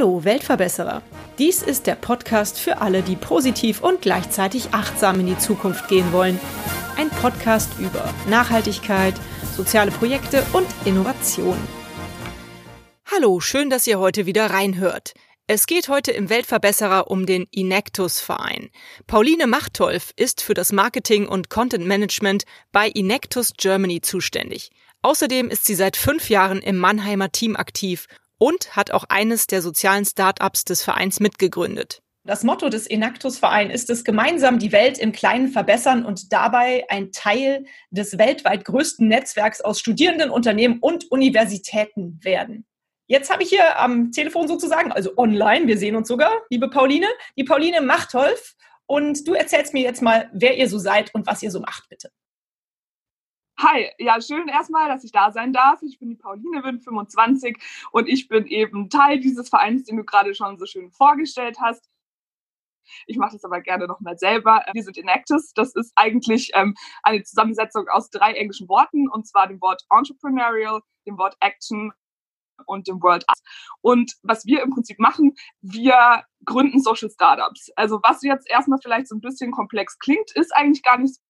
Hallo Weltverbesserer. Dies ist der Podcast für alle, die positiv und gleichzeitig achtsam in die Zukunft gehen wollen. Ein Podcast über Nachhaltigkeit, soziale Projekte und Innovation. Hallo, schön, dass ihr heute wieder reinhört. Es geht heute im Weltverbesserer um den Inectus-Verein. Pauline Machtolf ist für das Marketing und Content Management bei Inectus Germany zuständig. Außerdem ist sie seit fünf Jahren im Mannheimer Team aktiv und hat auch eines der sozialen Start-ups des Vereins mitgegründet. Das Motto des Enactus-Verein ist es, gemeinsam die Welt im Kleinen verbessern und dabei ein Teil des weltweit größten Netzwerks aus Studierenden, Unternehmen und Universitäten werden. Jetzt habe ich hier am Telefon sozusagen, also online, wir sehen uns sogar, liebe Pauline, die Pauline Machtolf. Und du erzählst mir jetzt mal, wer ihr so seid und was ihr so macht, bitte. Hi, ja, schön erstmal, dass ich da sein darf. Ich bin die Pauline, bin 25 und ich bin eben Teil dieses Vereins, den du gerade schon so schön vorgestellt hast. Ich mache das aber gerne nochmal selber. Wir sind Enactus. Das ist eigentlich ähm, eine Zusammensetzung aus drei englischen Worten, und zwar dem Wort Entrepreneurial, dem Wort Action und dem World Arts. Und was wir im Prinzip machen, wir gründen Social Startups. Also was jetzt erstmal vielleicht so ein bisschen komplex klingt, ist eigentlich gar nicht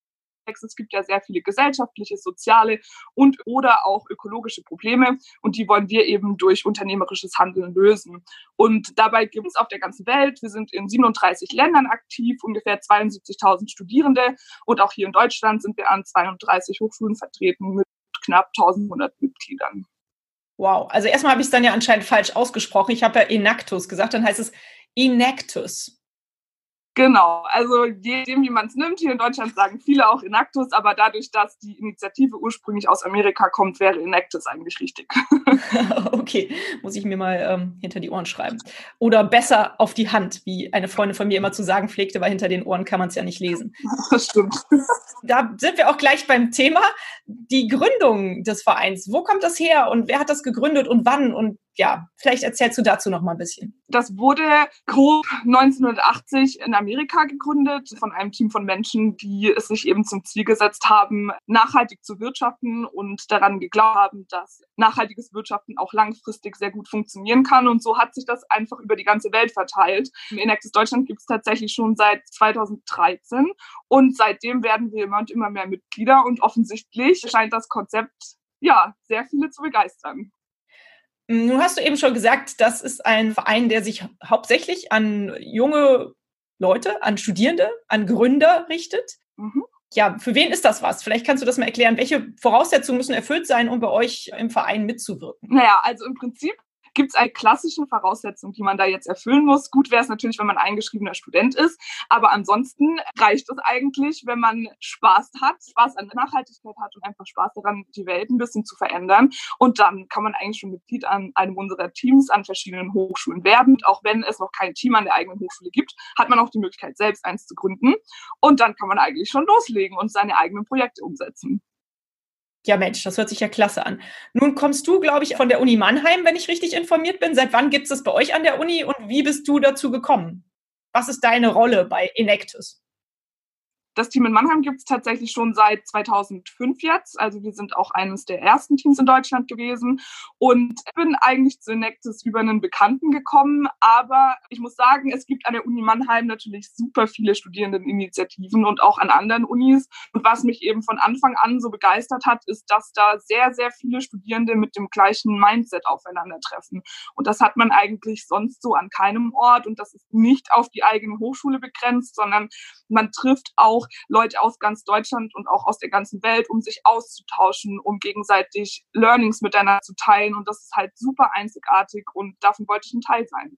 es gibt ja sehr viele gesellschaftliche, soziale und oder auch ökologische Probleme und die wollen wir eben durch unternehmerisches Handeln lösen. Und dabei gibt es auf der ganzen Welt, wir sind in 37 Ländern aktiv, ungefähr 72.000 Studierende und auch hier in Deutschland sind wir an 32 Hochschulen vertreten mit knapp 1100 Mitgliedern. Wow, also erstmal habe ich es dann ja anscheinend falsch ausgesprochen. Ich habe ja Enactus gesagt, dann heißt es Enactus. Genau, also je nachdem, wie man es nimmt, hier in Deutschland sagen viele auch Enactus, aber dadurch, dass die Initiative ursprünglich aus Amerika kommt, wäre Enactus eigentlich richtig. okay, muss ich mir mal ähm, hinter die Ohren schreiben. Oder besser auf die Hand, wie eine Freundin von mir immer zu sagen pflegte, weil hinter den Ohren kann man es ja nicht lesen. Das stimmt. Da sind wir auch gleich beim Thema, die Gründung des Vereins. Wo kommt das her und wer hat das gegründet und wann und ja, vielleicht erzählst du dazu noch mal ein bisschen. Das wurde grob 1980 in Amerika gegründet von einem Team von Menschen, die es sich eben zum Ziel gesetzt haben, nachhaltig zu wirtschaften und daran geglaubt haben, dass nachhaltiges Wirtschaften auch langfristig sehr gut funktionieren kann. Und so hat sich das einfach über die ganze Welt verteilt. Enactus Deutschland gibt es tatsächlich schon seit 2013 und seitdem werden wir immer und immer mehr Mitglieder und offensichtlich scheint das Konzept ja sehr viele zu begeistern. Nun hast du eben schon gesagt, das ist ein Verein, der sich hauptsächlich an junge Leute, an Studierende, an Gründer richtet. Mhm. Ja, für wen ist das was? Vielleicht kannst du das mal erklären. Welche Voraussetzungen müssen erfüllt sein, um bei euch im Verein mitzuwirken? Naja, also im Prinzip gibt es eine klassischen Voraussetzung, die man da jetzt erfüllen muss. Gut wäre es natürlich, wenn man eingeschriebener Student ist, aber ansonsten reicht es eigentlich, wenn man Spaß hat, Spaß an Nachhaltigkeit hat und einfach Spaß daran, die Welt ein bisschen zu verändern. Und dann kann man eigentlich schon Mitglied an einem unserer Teams an verschiedenen Hochschulen werden. auch wenn es noch kein Team an der eigenen Hochschule gibt, hat man auch die Möglichkeit, selbst eins zu gründen. Und dann kann man eigentlich schon loslegen und seine eigenen Projekte umsetzen. Ja, Mensch, das hört sich ja klasse an. Nun kommst du, glaube ich, von der Uni Mannheim, wenn ich richtig informiert bin. Seit wann gibt es das bei euch an der Uni und wie bist du dazu gekommen? Was ist deine Rolle bei Enactus? Das Team in Mannheim gibt es tatsächlich schon seit 2005 jetzt. Also wir sind auch eines der ersten Teams in Deutschland gewesen. Und bin eigentlich zu Nectis über einen Bekannten gekommen. Aber ich muss sagen, es gibt an der Uni Mannheim natürlich super viele Studierendeninitiativen und auch an anderen Unis. Und was mich eben von Anfang an so begeistert hat, ist, dass da sehr, sehr viele Studierende mit dem gleichen Mindset aufeinandertreffen. Und das hat man eigentlich sonst so an keinem Ort. Und das ist nicht auf die eigene Hochschule begrenzt, sondern man trifft auch auch Leute aus ganz Deutschland und auch aus der ganzen Welt, um sich auszutauschen, um gegenseitig Learnings miteinander zu teilen. Und das ist halt super einzigartig und davon wollte ich ein Teil sein.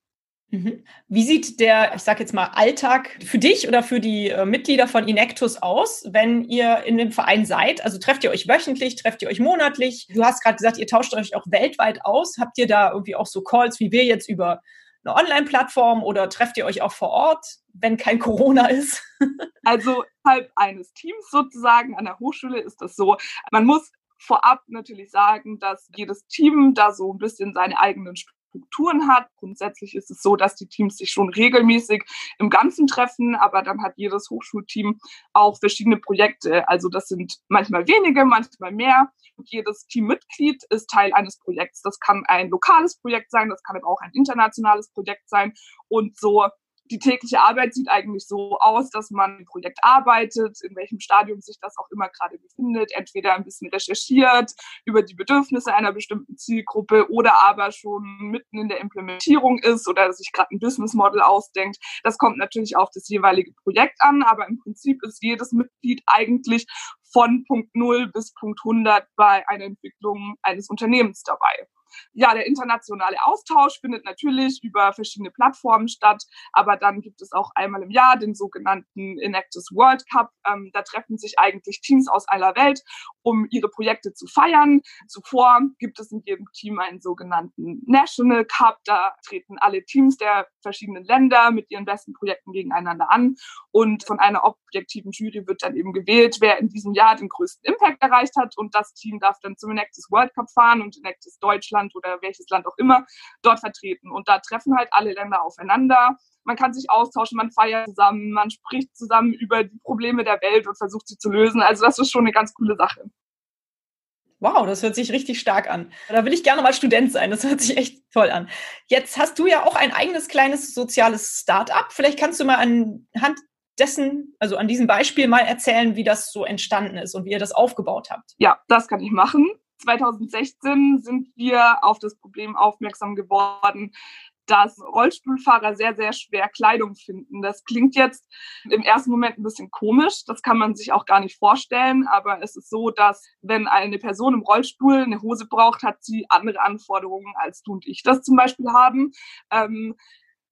Mhm. Wie sieht der, ich sage jetzt mal, Alltag für dich oder für die äh, Mitglieder von Inectus aus, wenn ihr in dem Verein seid? Also trefft ihr euch wöchentlich, trefft ihr euch monatlich? Du hast gerade gesagt, ihr tauscht euch auch weltweit aus. Habt ihr da irgendwie auch so Calls wie wir jetzt über eine Online-Plattform oder trefft ihr euch auch vor Ort, wenn kein Corona ist? also innerhalb eines Teams sozusagen an der Hochschule ist das so. Man muss vorab natürlich sagen, dass jedes Team da so ein bisschen seine eigenen Strukturen hat. Grundsätzlich ist es so, dass die Teams sich schon regelmäßig im Ganzen treffen, aber dann hat jedes Hochschulteam auch verschiedene Projekte. Also das sind manchmal wenige, manchmal mehr. Und jedes Teammitglied ist Teil eines Projekts. Das kann ein lokales Projekt sein, das kann aber auch ein internationales Projekt sein. Und so die tägliche Arbeit sieht eigentlich so aus, dass man im Projekt arbeitet, in welchem Stadium sich das auch immer gerade befindet, entweder ein bisschen recherchiert über die Bedürfnisse einer bestimmten Zielgruppe oder aber schon mitten in der Implementierung ist oder sich gerade ein Business Model ausdenkt. Das kommt natürlich auf das jeweilige Projekt an, aber im Prinzip ist jedes Mitglied eigentlich von Punkt 0 bis Punkt 100 bei einer Entwicklung eines Unternehmens dabei. Ja, der internationale Austausch findet natürlich über verschiedene Plattformen statt, aber dann gibt es auch einmal im Jahr den sogenannten Enactus World Cup. Ähm, da treffen sich eigentlich Teams aus aller Welt, um ihre Projekte zu feiern. Zuvor gibt es in jedem Team einen sogenannten National Cup. Da treten alle Teams der verschiedenen Länder mit ihren besten Projekten gegeneinander an und von einer objektiven Jury wird dann eben gewählt, wer in diesem Jahr den größten Impact erreicht hat und das Team darf dann zum Enactus World Cup fahren und Enactus Deutschland Deutschland oder welches Land auch immer dort vertreten. Und da treffen halt alle Länder aufeinander. Man kann sich austauschen, man feiert zusammen, man spricht zusammen über die Probleme der Welt und versucht sie zu lösen. Also das ist schon eine ganz coole Sache. Wow, das hört sich richtig stark an. Da will ich gerne mal Student sein. Das hört sich echt toll an. Jetzt hast du ja auch ein eigenes kleines soziales Start-up. Vielleicht kannst du mal anhand dessen, also an diesem Beispiel mal erzählen, wie das so entstanden ist und wie ihr das aufgebaut habt. Ja, das kann ich machen. 2016 sind wir auf das Problem aufmerksam geworden, dass Rollstuhlfahrer sehr, sehr schwer Kleidung finden. Das klingt jetzt im ersten Moment ein bisschen komisch. Das kann man sich auch gar nicht vorstellen. Aber es ist so, dass wenn eine Person im Rollstuhl eine Hose braucht, hat sie andere Anforderungen als du und ich das zum Beispiel haben. Ähm,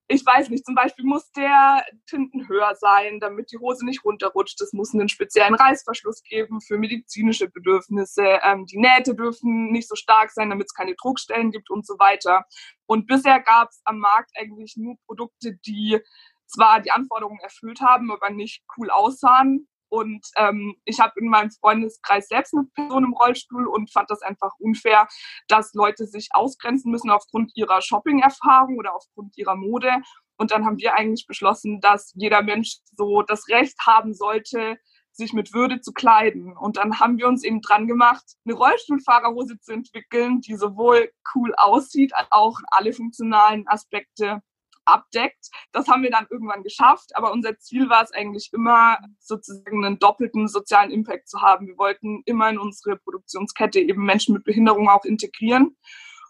ich weiß nicht, zum Beispiel muss der Tinten höher sein, damit die Hose nicht runterrutscht. Es muss einen speziellen Reißverschluss geben für medizinische Bedürfnisse. Ähm, die Nähte dürfen nicht so stark sein, damit es keine Druckstellen gibt und so weiter. Und bisher gab es am Markt eigentlich nur Produkte, die zwar die Anforderungen erfüllt haben, aber nicht cool aussahen. Und ähm, ich habe in meinem Freundeskreis selbst eine Person im Rollstuhl und fand das einfach unfair, dass Leute sich ausgrenzen müssen aufgrund ihrer Shopping-Erfahrung oder aufgrund ihrer Mode. Und dann haben wir eigentlich beschlossen, dass jeder Mensch so das Recht haben sollte, sich mit Würde zu kleiden. Und dann haben wir uns eben dran gemacht, eine Rollstuhlfahrerhose zu entwickeln, die sowohl cool aussieht, als auch alle funktionalen Aspekte abdeckt. Das haben wir dann irgendwann geschafft, aber unser Ziel war es eigentlich immer, sozusagen einen doppelten sozialen Impact zu haben. Wir wollten immer in unsere Produktionskette eben Menschen mit Behinderung auch integrieren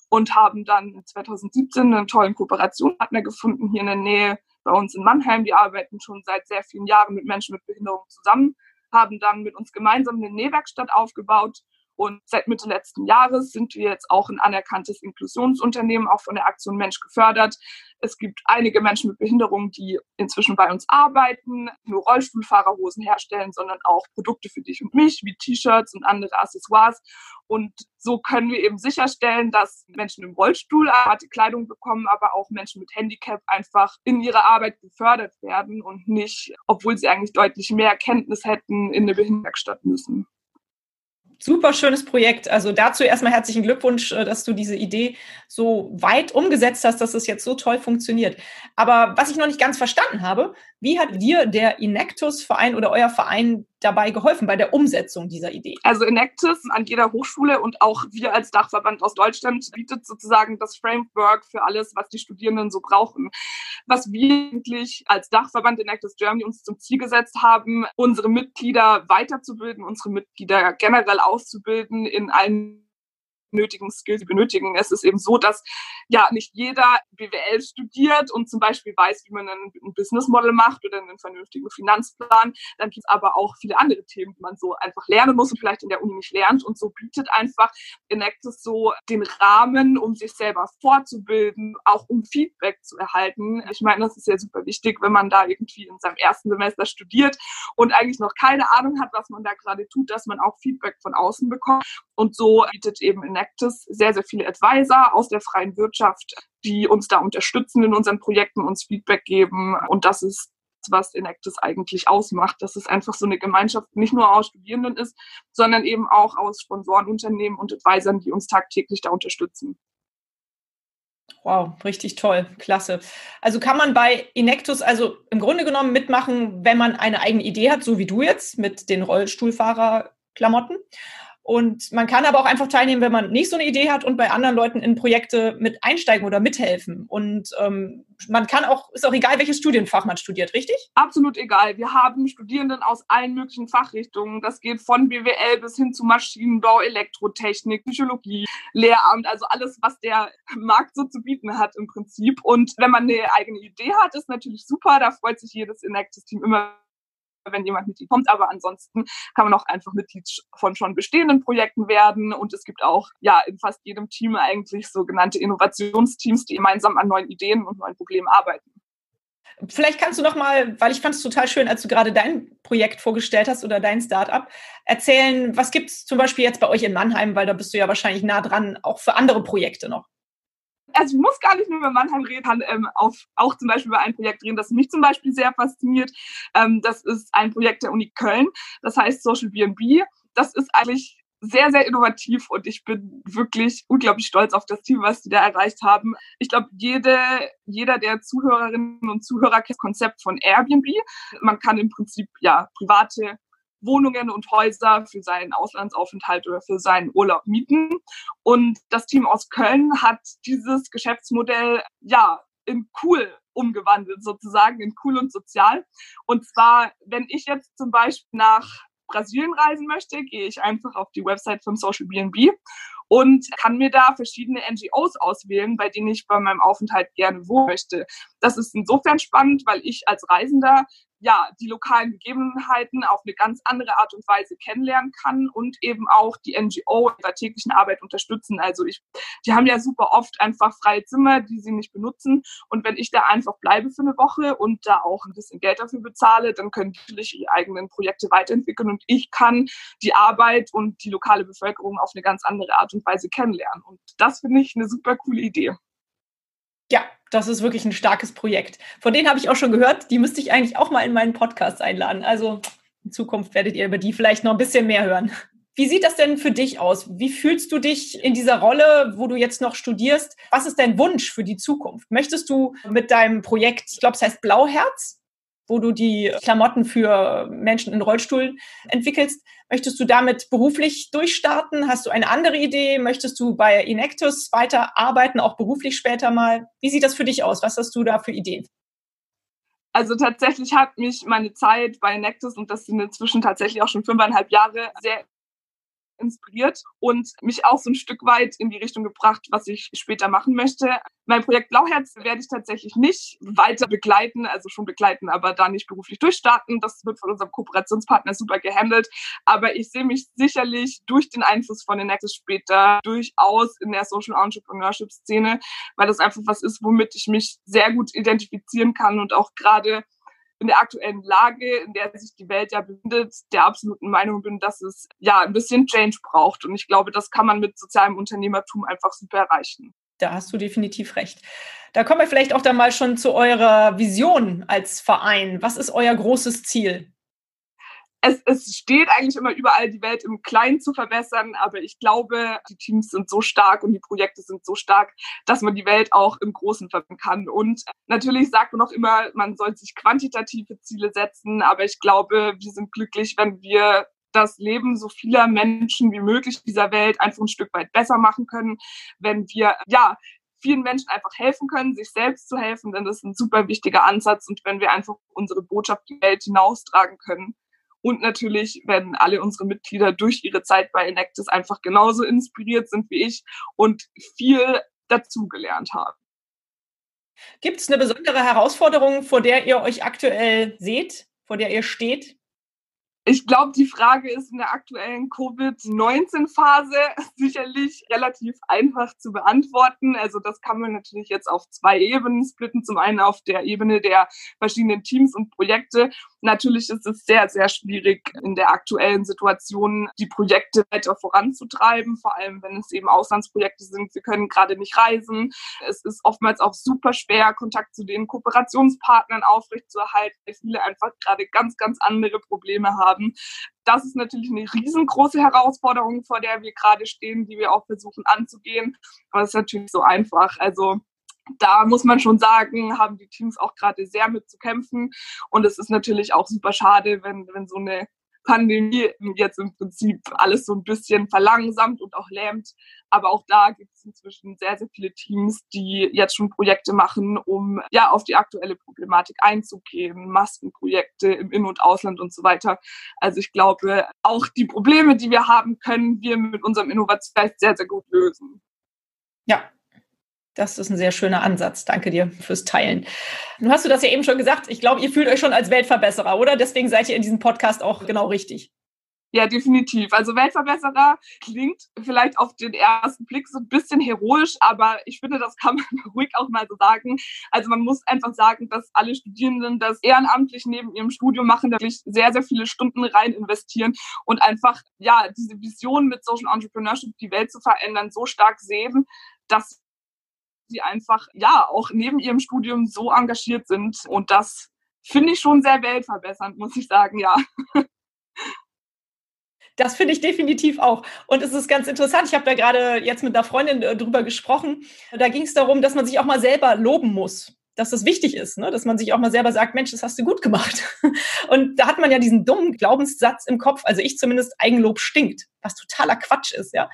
und haben dann 2017 einen tollen Kooperationspartner gefunden hier in der Nähe bei uns in Mannheim. Die arbeiten schon seit sehr vielen Jahren mit Menschen mit Behinderung zusammen, haben dann mit uns gemeinsam eine Nähwerkstatt aufgebaut und seit Mitte letzten Jahres sind wir jetzt auch ein anerkanntes Inklusionsunternehmen, auch von der Aktion Mensch gefördert. Es gibt einige Menschen mit Behinderung, die inzwischen bei uns arbeiten, nur Rollstuhlfahrerhosen herstellen, sondern auch Produkte für dich und mich, wie T-Shirts und andere Accessoires. Und so können wir eben sicherstellen, dass Menschen im Rollstuhl die Kleidung bekommen, aber auch Menschen mit Handicap einfach in ihrer Arbeit gefördert werden und nicht, obwohl sie eigentlich deutlich mehr Kenntnis hätten, in eine Behinderungsstadt müssen super schönes Projekt. Also dazu erstmal herzlichen Glückwunsch, äh, dass du diese Idee so weit umgesetzt hast, dass es jetzt so toll funktioniert. Aber was ich noch nicht ganz verstanden habe, wie hat dir der Inactus-Verein oder euer Verein dabei geholfen bei der Umsetzung dieser Idee? Also Inactus an jeder Hochschule und auch wir als Dachverband aus Deutschland bietet sozusagen das Framework für alles, was die Studierenden so brauchen. Was wir eigentlich als Dachverband Inactus Germany uns zum Ziel gesetzt haben, unsere Mitglieder weiterzubilden, unsere Mitglieder generell auszubilden in allen nötigen Skills sie benötigen. Es ist eben so, dass ja nicht jeder BWL studiert und zum Beispiel weiß, wie man ein, ein Business Model macht oder einen vernünftigen Finanzplan. Dann gibt es aber auch viele andere Themen, die man so einfach lernen muss und vielleicht in der Uni nicht lernt. Und so bietet einfach Enactus so den Rahmen, um sich selber fortzubilden, auch um Feedback zu erhalten. Ich meine, das ist ja super wichtig, wenn man da irgendwie in seinem ersten Semester studiert und eigentlich noch keine Ahnung hat, was man da gerade tut, dass man auch Feedback von außen bekommt. Und so bietet eben Enactus sehr, sehr viele Advisor aus der freien Wirtschaft, die uns da unterstützen in unseren Projekten, uns Feedback geben. Und das ist was Enactus eigentlich ausmacht, dass es einfach so eine Gemeinschaft nicht nur aus Studierenden ist, sondern eben auch aus Sponsorenunternehmen und Advisern, die uns tagtäglich da unterstützen. Wow, richtig toll, klasse. Also kann man bei Inectus also im Grunde genommen mitmachen, wenn man eine eigene Idee hat, so wie du jetzt mit den Rollstuhlfahrerklamotten. Und man kann aber auch einfach teilnehmen, wenn man nicht so eine Idee hat und bei anderen Leuten in Projekte mit einsteigen oder mithelfen. Und ähm, man kann auch, ist auch egal, welches Studienfach man studiert, richtig? Absolut egal. Wir haben Studierenden aus allen möglichen Fachrichtungen. Das geht von BWL bis hin zu Maschinenbau, Elektrotechnik, Psychologie, Lehramt, also alles, was der Markt so zu bieten hat im Prinzip. Und wenn man eine eigene Idee hat, ist natürlich super. Da freut sich jedes Inactus-Team immer wenn jemand Mitglied kommt. Aber ansonsten kann man auch einfach Mitglied von schon bestehenden Projekten werden. Und es gibt auch ja in fast jedem Team eigentlich sogenannte Innovationsteams, die gemeinsam an neuen Ideen und neuen Problemen arbeiten. Vielleicht kannst du noch mal, weil ich fand es total schön, als du gerade dein Projekt vorgestellt hast oder dein Startup, erzählen, was gibt es zum Beispiel jetzt bei euch in Mannheim, weil da bist du ja wahrscheinlich nah dran, auch für andere Projekte noch also ich muss gar nicht nur über Mannheim reden, kann ähm, auf, auch zum Beispiel über ein Projekt reden, das mich zum Beispiel sehr fasziniert. Ähm, das ist ein Projekt der Uni Köln, das heißt Social BNB. Das ist eigentlich sehr, sehr innovativ und ich bin wirklich unglaublich stolz auf das Team, was die da erreicht haben. Ich glaube, jede, jeder der Zuhörerinnen und Zuhörer kennt das Konzept von Airbnb. Man kann im Prinzip ja private Wohnungen und Häuser für seinen Auslandsaufenthalt oder für seinen Urlaub mieten. Und das Team aus Köln hat dieses Geschäftsmodell ja in cool umgewandelt, sozusagen in cool und sozial. Und zwar, wenn ich jetzt zum Beispiel nach Brasilien reisen möchte, gehe ich einfach auf die Website von Social BNB und kann mir da verschiedene NGOs auswählen, bei denen ich bei meinem Aufenthalt gerne wohnen möchte. Das ist insofern spannend, weil ich als Reisender ja, die lokalen Gegebenheiten auf eine ganz andere Art und Weise kennenlernen kann und eben auch die NGO in der täglichen Arbeit unterstützen. Also ich, die haben ja super oft einfach freie Zimmer, die sie nicht benutzen. Und wenn ich da einfach bleibe für eine Woche und da auch ein bisschen Geld dafür bezahle, dann können die natürlich ihre eigenen Projekte weiterentwickeln und ich kann die Arbeit und die lokale Bevölkerung auf eine ganz andere Art und Weise kennenlernen. Und das finde ich eine super coole Idee. Ja, das ist wirklich ein starkes Projekt. Von denen habe ich auch schon gehört. Die müsste ich eigentlich auch mal in meinen Podcast einladen. Also in Zukunft werdet ihr über die vielleicht noch ein bisschen mehr hören. Wie sieht das denn für dich aus? Wie fühlst du dich in dieser Rolle, wo du jetzt noch studierst? Was ist dein Wunsch für die Zukunft? Möchtest du mit deinem Projekt, ich glaube, es heißt Blauherz, wo du die Klamotten für Menschen in Rollstuhl entwickelst. Möchtest du damit beruflich durchstarten? Hast du eine andere Idee? Möchtest du bei Inectus weiter arbeiten, auch beruflich später mal? Wie sieht das für dich aus? Was hast du da für Ideen? Also tatsächlich hat mich meine Zeit bei Nectus, und das sind inzwischen tatsächlich auch schon fünfeinhalb Jahre, sehr inspiriert und mich auch so ein Stück weit in die Richtung gebracht, was ich später machen möchte. Mein Projekt Blauherz werde ich tatsächlich nicht weiter begleiten, also schon begleiten, aber da nicht beruflich durchstarten. Das wird von unserem Kooperationspartner super gehandelt. Aber ich sehe mich sicherlich durch den Einfluss von den Nexus später durchaus in der Social Entrepreneurship Szene, weil das einfach was ist, womit ich mich sehr gut identifizieren kann und auch gerade in der aktuellen Lage, in der sich die Welt ja befindet, der absoluten Meinung bin, dass es ja ein bisschen Change braucht. Und ich glaube, das kann man mit sozialem Unternehmertum einfach super erreichen. Da hast du definitiv recht. Da kommen wir vielleicht auch dann mal schon zu eurer Vision als Verein. Was ist euer großes Ziel? Es, es steht eigentlich immer überall, die Welt im Kleinen zu verbessern, aber ich glaube, die Teams sind so stark und die Projekte sind so stark, dass man die Welt auch im Großen verbessern kann. Und natürlich sagt man auch immer, man soll sich quantitative Ziele setzen, aber ich glaube, wir sind glücklich, wenn wir das Leben so vieler Menschen wie möglich dieser Welt einfach ein Stück weit besser machen können, wenn wir ja vielen Menschen einfach helfen können, sich selbst zu helfen, denn das ist ein super wichtiger Ansatz und wenn wir einfach unsere Botschaft die Welt hinaustragen können, und natürlich werden alle unsere Mitglieder durch ihre Zeit bei Enactus einfach genauso inspiriert sind wie ich und viel dazugelernt haben. Gibt es eine besondere Herausforderung, vor der ihr euch aktuell seht, vor der ihr steht? Ich glaube, die Frage ist in der aktuellen Covid-19-Phase sicherlich relativ einfach zu beantworten. Also das kann man natürlich jetzt auf zwei Ebenen splitten. Zum einen auf der Ebene der verschiedenen Teams und Projekte. Natürlich ist es sehr, sehr schwierig in der aktuellen Situation, die Projekte weiter voranzutreiben, vor allem wenn es eben Auslandsprojekte sind. Wir können gerade nicht reisen. Es ist oftmals auch super schwer, Kontakt zu den Kooperationspartnern aufrechtzuerhalten, weil viele einfach gerade ganz, ganz andere Probleme haben haben. Das ist natürlich eine riesengroße Herausforderung, vor der wir gerade stehen, die wir auch versuchen anzugehen. Aber es ist natürlich so einfach. Also da muss man schon sagen, haben die Teams auch gerade sehr mit zu kämpfen. Und es ist natürlich auch super schade, wenn, wenn so eine Pandemie jetzt im Prinzip alles so ein bisschen verlangsamt und auch lähmt. Aber auch da gibt es inzwischen sehr, sehr viele Teams, die jetzt schon Projekte machen, um ja auf die aktuelle Problematik einzugehen, Maskenprojekte im In- und Ausland und so weiter. Also ich glaube, auch die Probleme, die wir haben, können wir mit unserem Innovationsgeist sehr, sehr gut lösen. Ja, das ist ein sehr schöner Ansatz. Danke dir fürs Teilen. Nun hast du das ja eben schon gesagt. Ich glaube, ihr fühlt euch schon als Weltverbesserer, oder? Deswegen seid ihr in diesem Podcast auch genau richtig. Ja, definitiv. Also Weltverbesserer klingt vielleicht auf den ersten Blick so ein bisschen heroisch, aber ich finde, das kann man ruhig auch mal so sagen. Also man muss einfach sagen, dass alle Studierenden das ehrenamtlich neben ihrem Studium machen, wirklich sehr, sehr viele Stunden rein investieren und einfach, ja, diese Vision mit Social Entrepreneurship, die Welt zu verändern, so stark sehen, dass die einfach, ja, auch neben ihrem Studium so engagiert sind. Und das finde ich schon sehr weltverbessernd, muss ich sagen, ja. Das finde ich definitiv auch. Und es ist ganz interessant. Ich habe da gerade jetzt mit einer Freundin äh, drüber gesprochen. Da ging es darum, dass man sich auch mal selber loben muss dass das wichtig ist, ne? dass man sich auch mal selber sagt, Mensch, das hast du gut gemacht. Und da hat man ja diesen dummen Glaubenssatz im Kopf, also ich zumindest, Eigenlob stinkt, was totaler Quatsch ist, ja.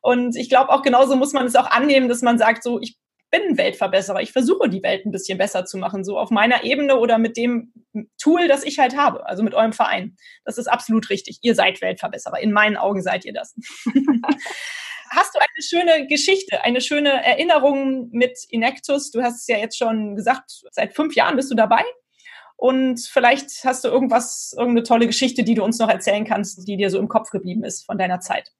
Und ich glaube auch genauso muss man es auch annehmen, dass man sagt, so, ich bin ein Weltverbesserer. Ich versuche die Welt ein bisschen besser zu machen, so auf meiner Ebene oder mit dem Tool, das ich halt habe, also mit eurem Verein. Das ist absolut richtig. Ihr seid Weltverbesserer. In meinen Augen seid ihr das. Hast du eine schöne Geschichte, eine schöne Erinnerung mit Inectus? Du hast es ja jetzt schon gesagt, seit fünf Jahren bist du dabei. Und vielleicht hast du irgendwas, irgendeine tolle Geschichte, die du uns noch erzählen kannst, die dir so im Kopf geblieben ist von deiner Zeit.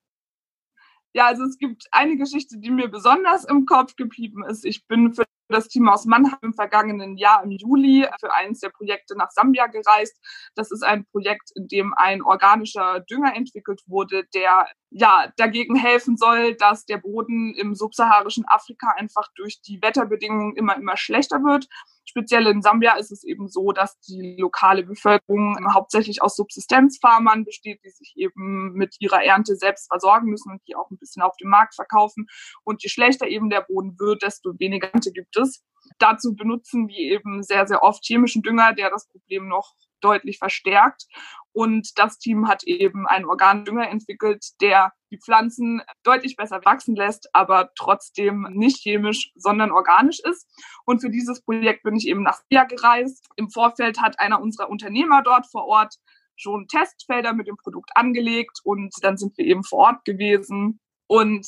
Ja, also es gibt eine Geschichte, die mir besonders im Kopf geblieben ist. Ich bin für das Team aus Mannheim im vergangenen Jahr im Juli für eines der Projekte nach Sambia gereist. Das ist ein Projekt, in dem ein organischer Dünger entwickelt wurde, der ja dagegen helfen soll, dass der Boden im subsaharischen Afrika einfach durch die Wetterbedingungen immer immer schlechter wird Speziell in Sambia ist es eben so, dass die lokale Bevölkerung hauptsächlich aus Subsistenzfarmern besteht, die sich eben mit ihrer Ernte selbst versorgen müssen und die auch ein bisschen auf dem Markt verkaufen. Und je schlechter eben der Boden wird, desto weniger Ernte gibt es. Dazu benutzen die eben sehr, sehr oft chemischen Dünger, der das Problem noch deutlich verstärkt. Und das Team hat eben einen Organdünger entwickelt, der die Pflanzen deutlich besser wachsen lässt, aber trotzdem nicht chemisch, sondern organisch ist. Und für dieses Projekt bin ich eben nach Spia gereist. Im Vorfeld hat einer unserer Unternehmer dort vor Ort schon Testfelder mit dem Produkt angelegt und dann sind wir eben vor Ort gewesen und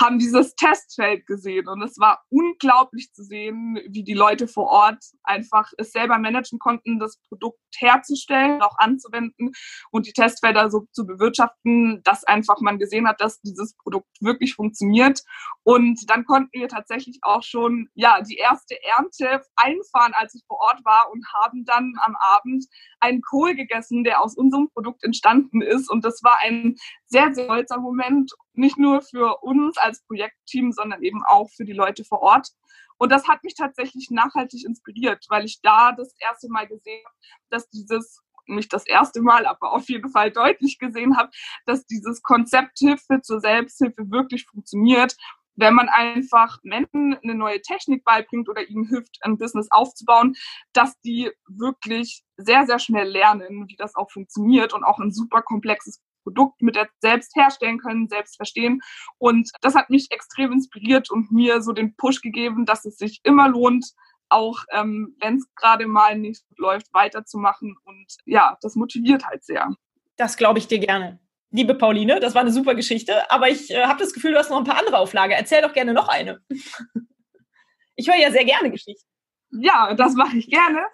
haben dieses Testfeld gesehen und es war unglaublich zu sehen, wie die Leute vor Ort einfach es selber managen konnten, das Produkt herzustellen, auch anzuwenden und die Testfelder so zu bewirtschaften, dass einfach man gesehen hat, dass dieses Produkt wirklich funktioniert. Und dann konnten wir tatsächlich auch schon ja die erste Ernte einfahren, als ich vor Ort war und haben dann am Abend einen Kohl gegessen, der aus unserem Produkt entstanden ist. Und das war ein sehr, sehr stolzer Moment, nicht nur für uns als Projektteam, sondern eben auch für die Leute vor Ort. Und das hat mich tatsächlich nachhaltig inspiriert, weil ich da das erste Mal gesehen habe, dass dieses nicht das erste Mal, aber auf jeden Fall deutlich gesehen habe, dass dieses Konzept Hilfe zur Selbsthilfe wirklich funktioniert, wenn man einfach Menschen eine neue Technik beibringt oder ihnen hilft, ein Business aufzubauen, dass die wirklich sehr, sehr schnell lernen, wie das auch funktioniert und auch ein super komplexes Produkt mit der selbst herstellen können, selbst verstehen. Und das hat mich extrem inspiriert und mir so den Push gegeben, dass es sich immer lohnt, auch ähm, wenn es gerade mal nicht läuft, weiterzumachen. Und ja, das motiviert halt sehr. Das glaube ich dir gerne. Liebe Pauline, das war eine super Geschichte, aber ich äh, habe das Gefühl, du hast noch ein paar andere Auflage. Erzähl doch gerne noch eine. ich höre ja sehr gerne Geschichten. Ja, das mache ich gerne.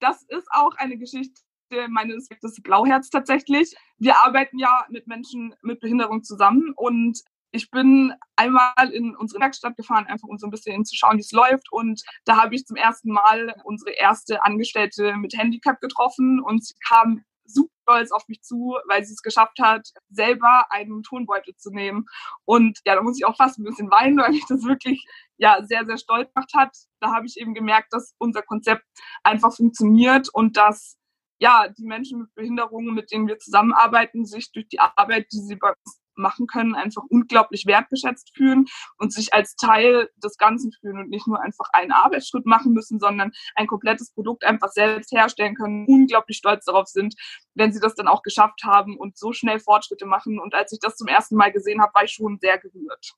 Das ist auch eine Geschichte, Geschichte meines Projektes Blauherz tatsächlich. Wir arbeiten ja mit Menschen mit Behinderung zusammen und ich bin einmal in unsere Werkstatt gefahren, einfach um so ein bisschen zu schauen, wie es läuft. Und da habe ich zum ersten Mal unsere erste Angestellte mit Handicap getroffen und sie kam super stolz auf mich zu, weil sie es geschafft hat, selber einen Tonbeutel zu nehmen. Und ja, da muss ich auch fast ein bisschen weinen, weil mich das wirklich ja sehr, sehr stolz gemacht hat. Da habe ich eben gemerkt, dass unser Konzept einfach funktioniert und dass ja, die Menschen mit Behinderungen, mit denen wir zusammenarbeiten, sich durch die Arbeit, die sie bei uns machen können, einfach unglaublich wertgeschätzt fühlen und sich als Teil des Ganzen fühlen und nicht nur einfach einen Arbeitsschritt machen müssen, sondern ein komplettes Produkt einfach selbst herstellen können, unglaublich stolz darauf sind, wenn sie das dann auch geschafft haben und so schnell Fortschritte machen. Und als ich das zum ersten Mal gesehen habe, war ich schon sehr gerührt.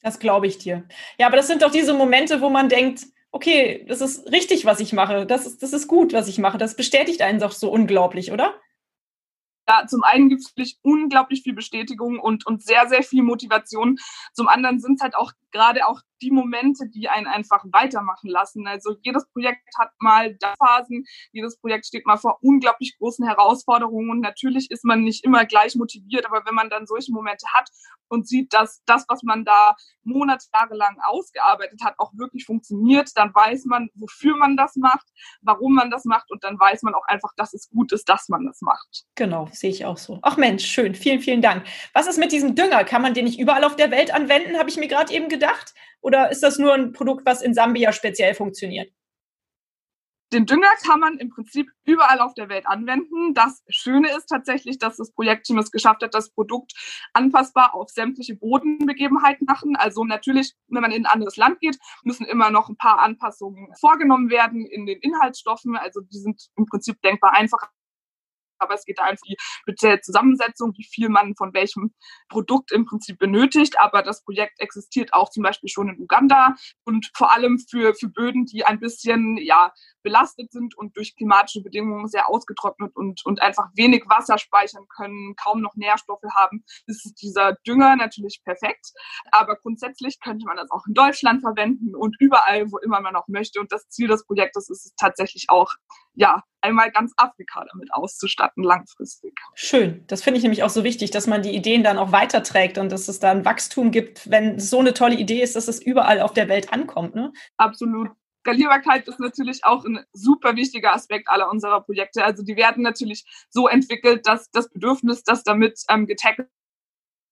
Das glaube ich dir. Ja, aber das sind doch diese Momente, wo man denkt, okay, das ist richtig, was ich mache. Das ist, das ist gut, was ich mache. Das bestätigt einen doch so unglaublich, oder? Ja, zum einen gibt es wirklich unglaublich viel Bestätigung und, und sehr, sehr viel Motivation. Zum anderen sind es halt auch gerade auch die Momente, die einen einfach weitermachen lassen. Also jedes Projekt hat mal Phasen, jedes Projekt steht mal vor unglaublich großen Herausforderungen und natürlich ist man nicht immer gleich motiviert, aber wenn man dann solche Momente hat und sieht, dass das, was man da Monate, Jahre lang ausgearbeitet hat, auch wirklich funktioniert, dann weiß man, wofür man das macht, warum man das macht und dann weiß man auch einfach, dass es gut ist, dass man das macht. Genau, sehe ich auch so. Ach Mensch, schön, vielen, vielen Dank. Was ist mit diesem Dünger? Kann man den nicht überall auf der Welt anwenden, habe ich mir gerade eben gedacht? Oder ist das nur ein Produkt, was in Sambia speziell funktioniert? Den Dünger kann man im Prinzip überall auf der Welt anwenden. Das Schöne ist tatsächlich, dass das Projektteam es geschafft hat, das Produkt anpassbar auf sämtliche Bodenbegebenheiten machen. Also natürlich, wenn man in ein anderes Land geht, müssen immer noch ein paar Anpassungen vorgenommen werden in den Inhaltsstoffen. Also die sind im Prinzip denkbar einfach aber es geht da einfach die spezielle Zusammensetzung, wie viel man von welchem Produkt im Prinzip benötigt. Aber das Projekt existiert auch zum Beispiel schon in Uganda und vor allem für, für Böden, die ein bisschen ja, belastet sind und durch klimatische Bedingungen sehr ausgetrocknet und, und einfach wenig Wasser speichern können, kaum noch Nährstoffe haben, ist dieser Dünger natürlich perfekt. Aber grundsätzlich könnte man das auch in Deutschland verwenden und überall, wo immer man auch möchte. Und das Ziel des Projektes ist es tatsächlich auch, ja, einmal ganz Afrika damit auszustatten, langfristig. Schön. Das finde ich nämlich auch so wichtig, dass man die Ideen dann auch weiterträgt und dass es da ein Wachstum gibt, wenn es so eine tolle Idee ist, dass es überall auf der Welt ankommt. Ne? Absolut. Skalierbarkeit ist natürlich auch ein super wichtiger Aspekt aller unserer Projekte. Also die werden natürlich so entwickelt, dass das Bedürfnis, das damit ähm, getackelt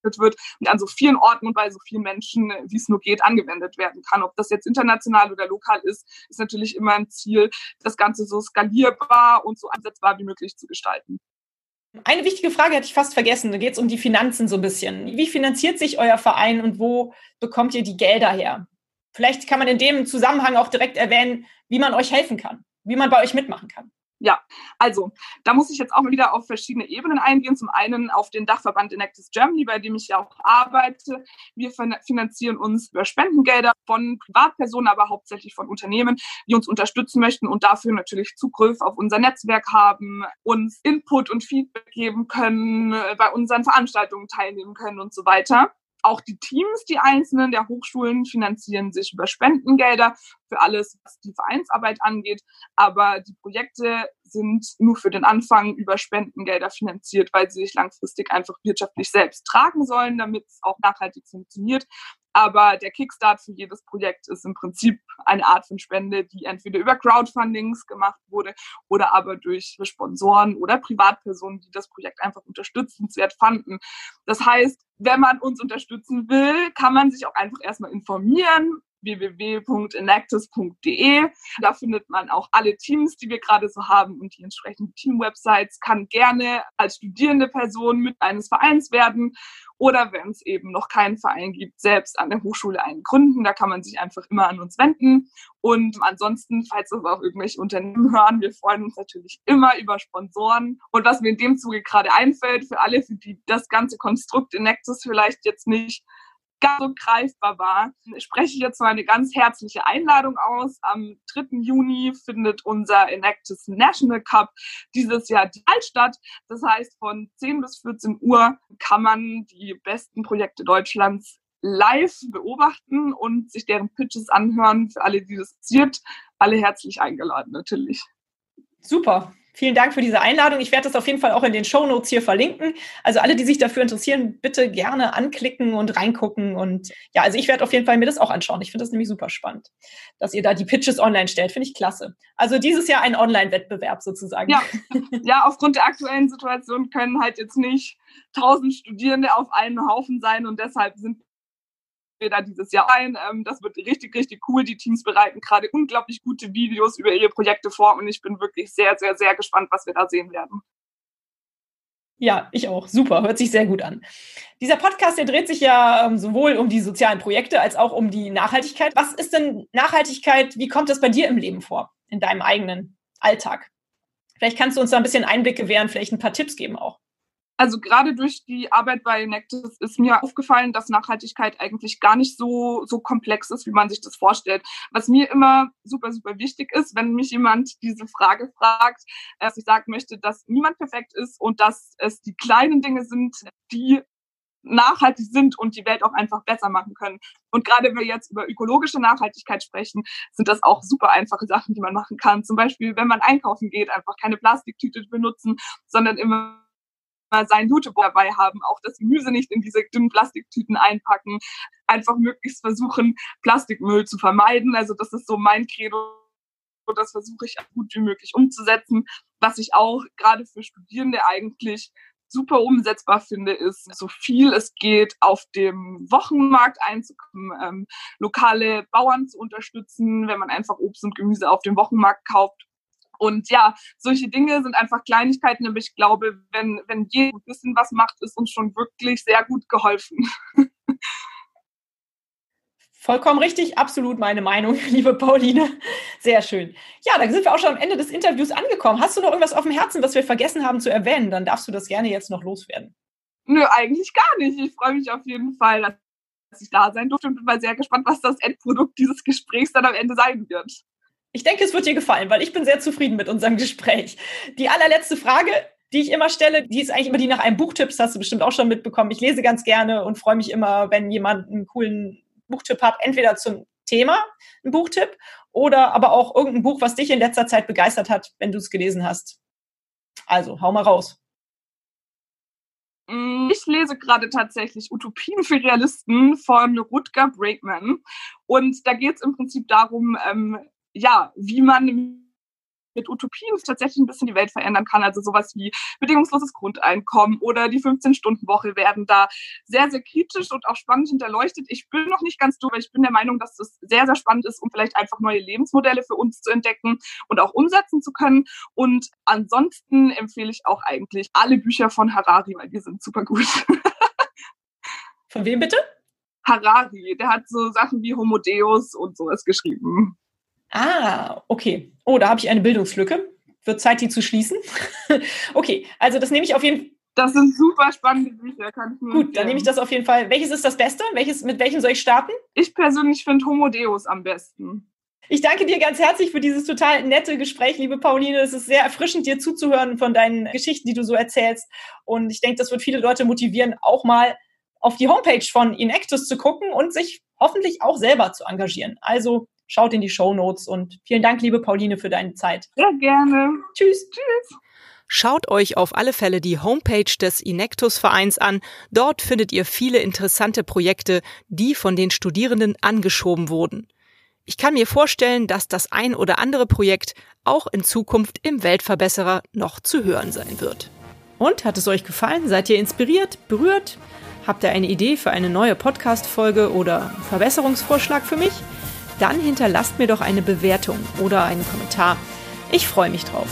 wird und an so vielen Orten und bei so vielen Menschen, wie es nur geht, angewendet werden kann. Ob das jetzt international oder lokal ist, ist natürlich immer ein Ziel, das Ganze so skalierbar und so ansetzbar wie möglich zu gestalten. Eine wichtige Frage hatte ich fast vergessen. Da geht es um die Finanzen so ein bisschen. Wie finanziert sich euer Verein und wo bekommt ihr die Gelder her? Vielleicht kann man in dem Zusammenhang auch direkt erwähnen, wie man euch helfen kann, wie man bei euch mitmachen kann. Ja, also da muss ich jetzt auch mal wieder auf verschiedene Ebenen eingehen. Zum einen auf den Dachverband Enactus Germany, bei dem ich ja auch arbeite. Wir finanzieren uns über Spendengelder von Privatpersonen, aber hauptsächlich von Unternehmen, die uns unterstützen möchten und dafür natürlich Zugriff auf unser Netzwerk haben, uns Input und Feedback geben können, bei unseren Veranstaltungen teilnehmen können und so weiter. Auch die Teams, die einzelnen der Hochschulen, finanzieren sich über Spendengelder für alles, was die Vereinsarbeit angeht. Aber die Projekte sind nur für den Anfang über Spendengelder finanziert, weil sie sich langfristig einfach wirtschaftlich selbst tragen sollen, damit es auch nachhaltig funktioniert. Aber der Kickstart für jedes Projekt ist im Prinzip eine Art von Spende, die entweder über Crowdfundings gemacht wurde oder aber durch Sponsoren oder Privatpersonen, die das Projekt einfach unterstützenswert fanden. Das heißt, wenn man uns unterstützen will, kann man sich auch einfach erstmal informieren www.enactus.de. Da findet man auch alle Teams, die wir gerade so haben und die entsprechenden Team-Websites. Kann gerne als studierende Person mit eines Vereins werden oder wenn es eben noch keinen Verein gibt, selbst an der Hochschule einen gründen. Da kann man sich einfach immer an uns wenden. Und ansonsten, falls das auch irgendwelche Unternehmen hören, wir freuen uns natürlich immer über Sponsoren. Und was mir in dem Zuge gerade einfällt, für alle, für die das ganze Konstrukt in vielleicht jetzt nicht ganz greifbar war, spreche ich jetzt mal eine ganz herzliche Einladung aus. Am 3. Juni findet unser Enactus National Cup dieses Jahr die statt. Das heißt, von 10 bis 14 Uhr kann man die besten Projekte Deutschlands live beobachten und sich deren Pitches anhören. Für alle, die das interessiert, alle herzlich eingeladen natürlich. Super. Vielen Dank für diese Einladung. Ich werde das auf jeden Fall auch in den Show Notes hier verlinken. Also alle, die sich dafür interessieren, bitte gerne anklicken und reingucken. Und ja, also ich werde auf jeden Fall mir das auch anschauen. Ich finde das nämlich super spannend, dass ihr da die Pitches online stellt. Finde ich klasse. Also dieses Jahr ein Online-Wettbewerb sozusagen. Ja. ja, aufgrund der aktuellen Situation können halt jetzt nicht tausend Studierende auf einem Haufen sein und deshalb sind da dieses Jahr ein. Ähm, das wird richtig, richtig cool. Die Teams bereiten gerade unglaublich gute Videos über ihre Projekte vor und ich bin wirklich sehr, sehr, sehr gespannt, was wir da sehen werden. Ja, ich auch. Super, hört sich sehr gut an. Dieser Podcast, der dreht sich ja ähm, sowohl um die sozialen Projekte als auch um die Nachhaltigkeit. Was ist denn Nachhaltigkeit? Wie kommt das bei dir im Leben vor, in deinem eigenen Alltag? Vielleicht kannst du uns da ein bisschen Einblick gewähren, vielleicht ein paar Tipps geben auch. Also gerade durch die Arbeit bei Nectis ist mir aufgefallen, dass Nachhaltigkeit eigentlich gar nicht so, so komplex ist, wie man sich das vorstellt. Was mir immer super, super wichtig ist, wenn mich jemand diese Frage fragt, dass ich sagen möchte, dass niemand perfekt ist und dass es die kleinen Dinge sind, die nachhaltig sind und die Welt auch einfach besser machen können. Und gerade wenn wir jetzt über ökologische Nachhaltigkeit sprechen, sind das auch super einfache Sachen, die man machen kann. Zum Beispiel, wenn man einkaufen geht, einfach keine Plastiktüte benutzen, sondern immer sein Jutebeutel dabei haben, auch das Gemüse nicht in diese dünnen Plastiktüten einpacken, einfach möglichst versuchen, Plastikmüll zu vermeiden. Also das ist so mein Credo und das versuche ich gut wie möglich umzusetzen. Was ich auch gerade für Studierende eigentlich super umsetzbar finde, ist, so viel es geht, auf dem Wochenmarkt einzukommen, ähm, lokale Bauern zu unterstützen, wenn man einfach Obst und Gemüse auf dem Wochenmarkt kauft und ja, solche Dinge sind einfach Kleinigkeiten, aber ich glaube, wenn, wenn jeder ein bisschen was macht, ist uns schon wirklich sehr gut geholfen. Vollkommen richtig, absolut meine Meinung, liebe Pauline. Sehr schön. Ja, dann sind wir auch schon am Ende des Interviews angekommen. Hast du noch irgendwas auf dem Herzen, was wir vergessen haben zu erwähnen? Dann darfst du das gerne jetzt noch loswerden. Nö, eigentlich gar nicht. Ich freue mich auf jeden Fall, dass ich da sein durfte und bin mal sehr gespannt, was das Endprodukt dieses Gesprächs dann am Ende sein wird. Ich denke, es wird dir gefallen, weil ich bin sehr zufrieden mit unserem Gespräch. Die allerletzte Frage, die ich immer stelle, die ist eigentlich immer die nach einem Buchtipp. Das hast du bestimmt auch schon mitbekommen. Ich lese ganz gerne und freue mich immer, wenn jemand einen coolen Buchtipp hat, entweder zum Thema, ein Buchtipp, oder aber auch irgendein Buch, was dich in letzter Zeit begeistert hat, wenn du es gelesen hast. Also, hau mal raus. Mm, ich lese gerade tatsächlich Utopien für Realisten von Rutger Brakeman. Und da geht es im Prinzip darum, ähm, ja, wie man mit Utopien tatsächlich ein bisschen die Welt verändern kann. Also sowas wie bedingungsloses Grundeinkommen oder die 15-Stunden-Woche werden da sehr, sehr kritisch und auch spannend hinterleuchtet. Ich bin noch nicht ganz durch, aber ich bin der Meinung, dass das sehr, sehr spannend ist, um vielleicht einfach neue Lebensmodelle für uns zu entdecken und auch umsetzen zu können. Und ansonsten empfehle ich auch eigentlich alle Bücher von Harari, weil die sind super gut. Von wem bitte? Harari, der hat so Sachen wie Homo Deus und sowas geschrieben. Ah, okay. Oh, da habe ich eine Bildungslücke. Wird Zeit, die zu schließen. okay, also das nehme ich auf jeden Fall. Das sind super spannende Bücher, kann ich Gut, dann nehme ich das auf jeden Fall. Welches ist das Beste? Welches, mit welchem soll ich starten? Ich persönlich finde Homo Deus am besten. Ich danke dir ganz herzlich für dieses total nette Gespräch, liebe Pauline. Es ist sehr erfrischend, dir zuzuhören von deinen Geschichten, die du so erzählst. Und ich denke, das wird viele Leute motivieren, auch mal auf die Homepage von Inactus zu gucken und sich hoffentlich auch selber zu engagieren. Also schaut in die Show Notes und vielen Dank, liebe Pauline, für deine Zeit. Sehr gerne. Tschüss. Tschüss. Schaut euch auf alle Fälle die Homepage des Inectus Vereins an. Dort findet ihr viele interessante Projekte, die von den Studierenden angeschoben wurden. Ich kann mir vorstellen, dass das ein oder andere Projekt auch in Zukunft im Weltverbesserer noch zu hören sein wird. Und hat es euch gefallen? Seid ihr inspiriert, berührt? Habt ihr eine Idee für eine neue Podcast-Folge oder Verbesserungsvorschlag für mich? Dann hinterlasst mir doch eine Bewertung oder einen Kommentar. Ich freue mich drauf.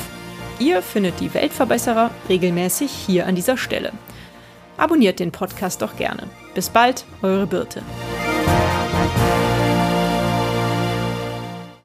Ihr findet die Weltverbesserer regelmäßig hier an dieser Stelle. Abonniert den Podcast doch gerne. Bis bald, eure Birte.